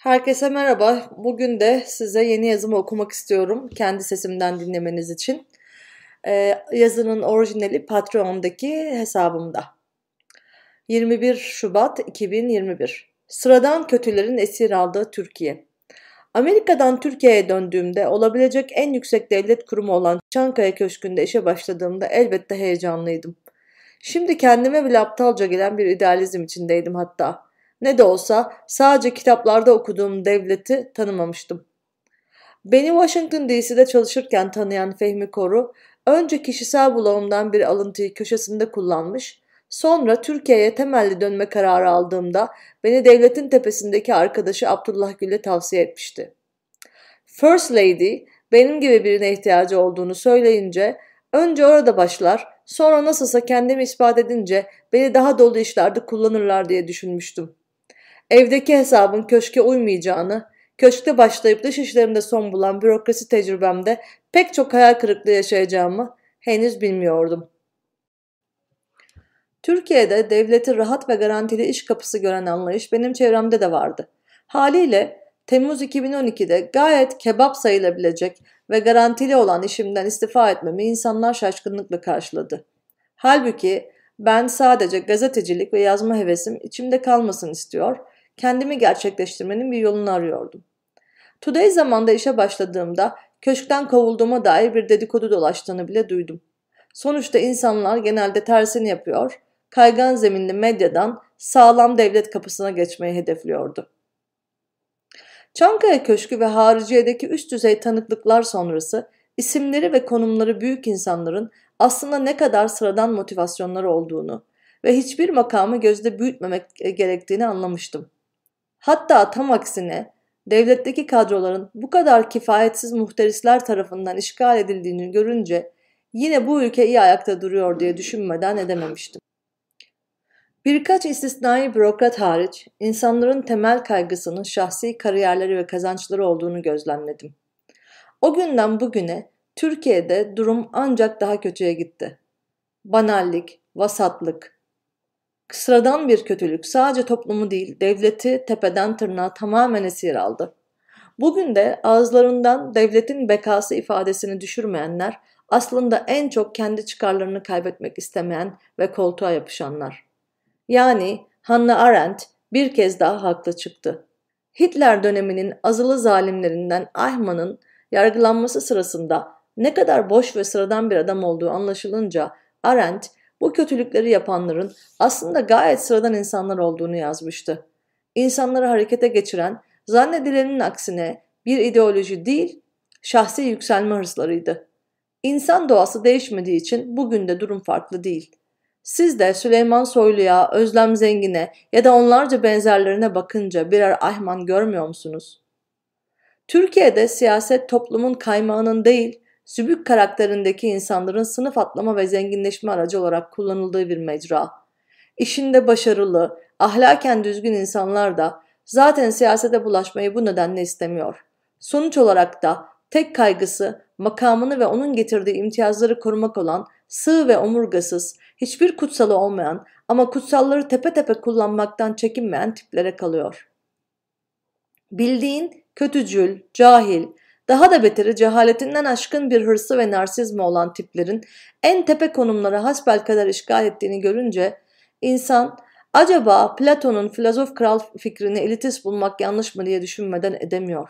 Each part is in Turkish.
Herkese merhaba. Bugün de size yeni yazımı okumak istiyorum. Kendi sesimden dinlemeniz için. Ee, yazının orijinali Patreon'daki hesabımda. 21 Şubat 2021. Sıradan kötülerin esir aldığı Türkiye. Amerika'dan Türkiye'ye döndüğümde olabilecek en yüksek devlet kurumu olan Çankaya Köşkü'nde işe başladığımda elbette heyecanlıydım. Şimdi kendime bile aptalca gelen bir idealizm içindeydim hatta. Ne de olsa sadece kitaplarda okuduğum devleti tanımamıştım. Beni Washington DC'de çalışırken tanıyan Fehmi Koru, önce kişisel bulağımdan bir alıntıyı köşesinde kullanmış, sonra Türkiye'ye temelli dönme kararı aldığımda beni devletin tepesindeki arkadaşı Abdullah Gül'e tavsiye etmişti. First Lady, benim gibi birine ihtiyacı olduğunu söyleyince, önce orada başlar, sonra nasılsa kendimi ispat edince beni daha dolu işlerde kullanırlar diye düşünmüştüm. Evdeki hesabın köşke uymayacağını, köşkte başlayıp dış işlerinde son bulan bürokrasi tecrübemde pek çok hayal kırıklığı yaşayacağımı henüz bilmiyordum. Türkiye'de devleti rahat ve garantili iş kapısı gören anlayış benim çevremde de vardı. Haliyle Temmuz 2012'de gayet kebap sayılabilecek ve garantili olan işimden istifa etmemi insanlar şaşkınlıkla karşıladı. Halbuki ben sadece gazetecilik ve yazma hevesim içimde kalmasın istiyor kendimi gerçekleştirmenin bir yolunu arıyordum. Today zamanda işe başladığımda köşkten kovulduğuma dair bir dedikodu dolaştığını bile duydum. Sonuçta insanlar genelde tersini yapıyor, kaygan zeminli medyadan sağlam devlet kapısına geçmeyi hedefliyordu. Çankaya Köşkü ve hariciyedeki üst düzey tanıklıklar sonrası isimleri ve konumları büyük insanların aslında ne kadar sıradan motivasyonları olduğunu ve hiçbir makamı gözde büyütmemek gerektiğini anlamıştım. Hatta tam aksine devletteki kadroların bu kadar kifayetsiz muhterisler tarafından işgal edildiğini görünce yine bu ülke iyi ayakta duruyor diye düşünmeden edememiştim. Birkaç istisnai bürokrat hariç insanların temel kaygısının şahsi kariyerleri ve kazançları olduğunu gözlemledim. O günden bugüne Türkiye'de durum ancak daha kötüye gitti. Banallik, vasatlık, Sıradan bir kötülük sadece toplumu değil devleti tepeden tırnağa tamamen esir aldı. Bugün de ağızlarından devletin bekası ifadesini düşürmeyenler aslında en çok kendi çıkarlarını kaybetmek istemeyen ve koltuğa yapışanlar. Yani Hannah Arendt bir kez daha haklı çıktı. Hitler döneminin azılı zalimlerinden Eichmann'ın yargılanması sırasında ne kadar boş ve sıradan bir adam olduğu anlaşılınca Arendt bu kötülükleri yapanların aslında gayet sıradan insanlar olduğunu yazmıştı. İnsanları harekete geçiren, zannedilenin aksine bir ideoloji değil, şahsi yükselme hırslarıydı. İnsan doğası değişmediği için bugün de durum farklı değil. Siz de Süleyman Soylu'ya, Özlem Zengin'e ya da onlarca benzerlerine bakınca birer ahman görmüyor musunuz? Türkiye'de siyaset toplumun kaymağının değil, Sübük karakterindeki insanların sınıf atlama ve zenginleşme aracı olarak kullanıldığı bir mecra. İşinde başarılı, ahlaken düzgün insanlar da zaten siyasete bulaşmayı bu nedenle istemiyor. Sonuç olarak da tek kaygısı makamını ve onun getirdiği imtiyazları korumak olan sığ ve omurgasız, hiçbir kutsalı olmayan ama kutsalları tepe tepe kullanmaktan çekinmeyen tiplere kalıyor. Bildiğin kötücül, cahil, daha da beteri cehaletinden aşkın bir hırsı ve narsizmi olan tiplerin en tepe konumlara hasbel kadar işgal ettiğini görünce insan acaba Platon'un filozof kral fikrini elitist bulmak yanlış mı diye düşünmeden edemiyor.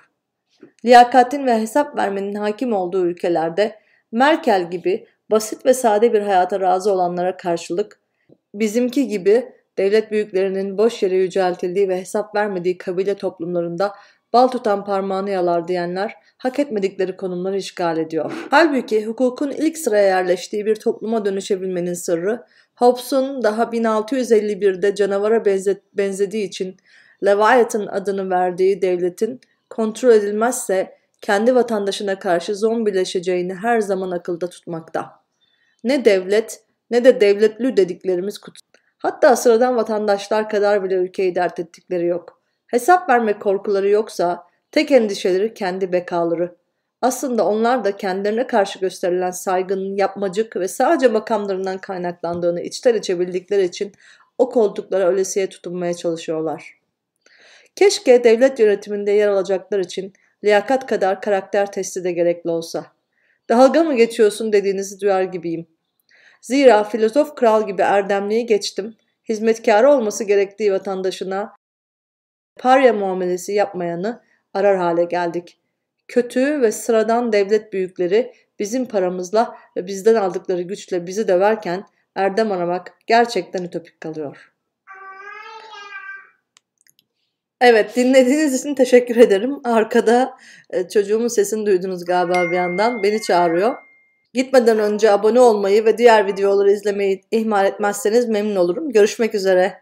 Liyakatin ve hesap vermenin hakim olduğu ülkelerde Merkel gibi basit ve sade bir hayata razı olanlara karşılık bizimki gibi devlet büyüklerinin boş yere yüceltildiği ve hesap vermediği kabile toplumlarında bal tutan parmağını yalar diyenler hak etmedikleri konumları işgal ediyor. Halbuki hukukun ilk sıraya yerleştiği bir topluma dönüşebilmenin sırrı Hobbes'un daha 1651'de canavara benzediği için Leviathan adını verdiği devletin kontrol edilmezse kendi vatandaşına karşı zombileşeceğini her zaman akılda tutmakta. Ne devlet ne de devletlü dediklerimiz kutsal. Hatta sıradan vatandaşlar kadar bile ülkeyi dert ettikleri yok. Hesap vermek korkuları yoksa tek endişeleri kendi bekaları. Aslında onlar da kendilerine karşı gösterilen saygının yapmacık ve sadece makamlarından kaynaklandığını içten içe bildikleri için o koltuklara ölesiye tutunmaya çalışıyorlar. Keşke devlet yönetiminde yer alacaklar için liyakat kadar karakter testi de gerekli olsa. Dalga mı geçiyorsun dediğinizi duyar gibiyim. Zira filozof kral gibi erdemliği geçtim, hizmetkarı olması gerektiği vatandaşına parya muamelesi yapmayanı arar hale geldik. Kötü ve sıradan devlet büyükleri bizim paramızla ve bizden aldıkları güçle bizi döverken erdem aramak gerçekten ütopik kalıyor. Evet dinlediğiniz için teşekkür ederim. Arkada e, çocuğumun sesini duydunuz galiba bir yandan. Beni çağırıyor. Gitmeden önce abone olmayı ve diğer videoları izlemeyi ihmal etmezseniz memnun olurum. Görüşmek üzere.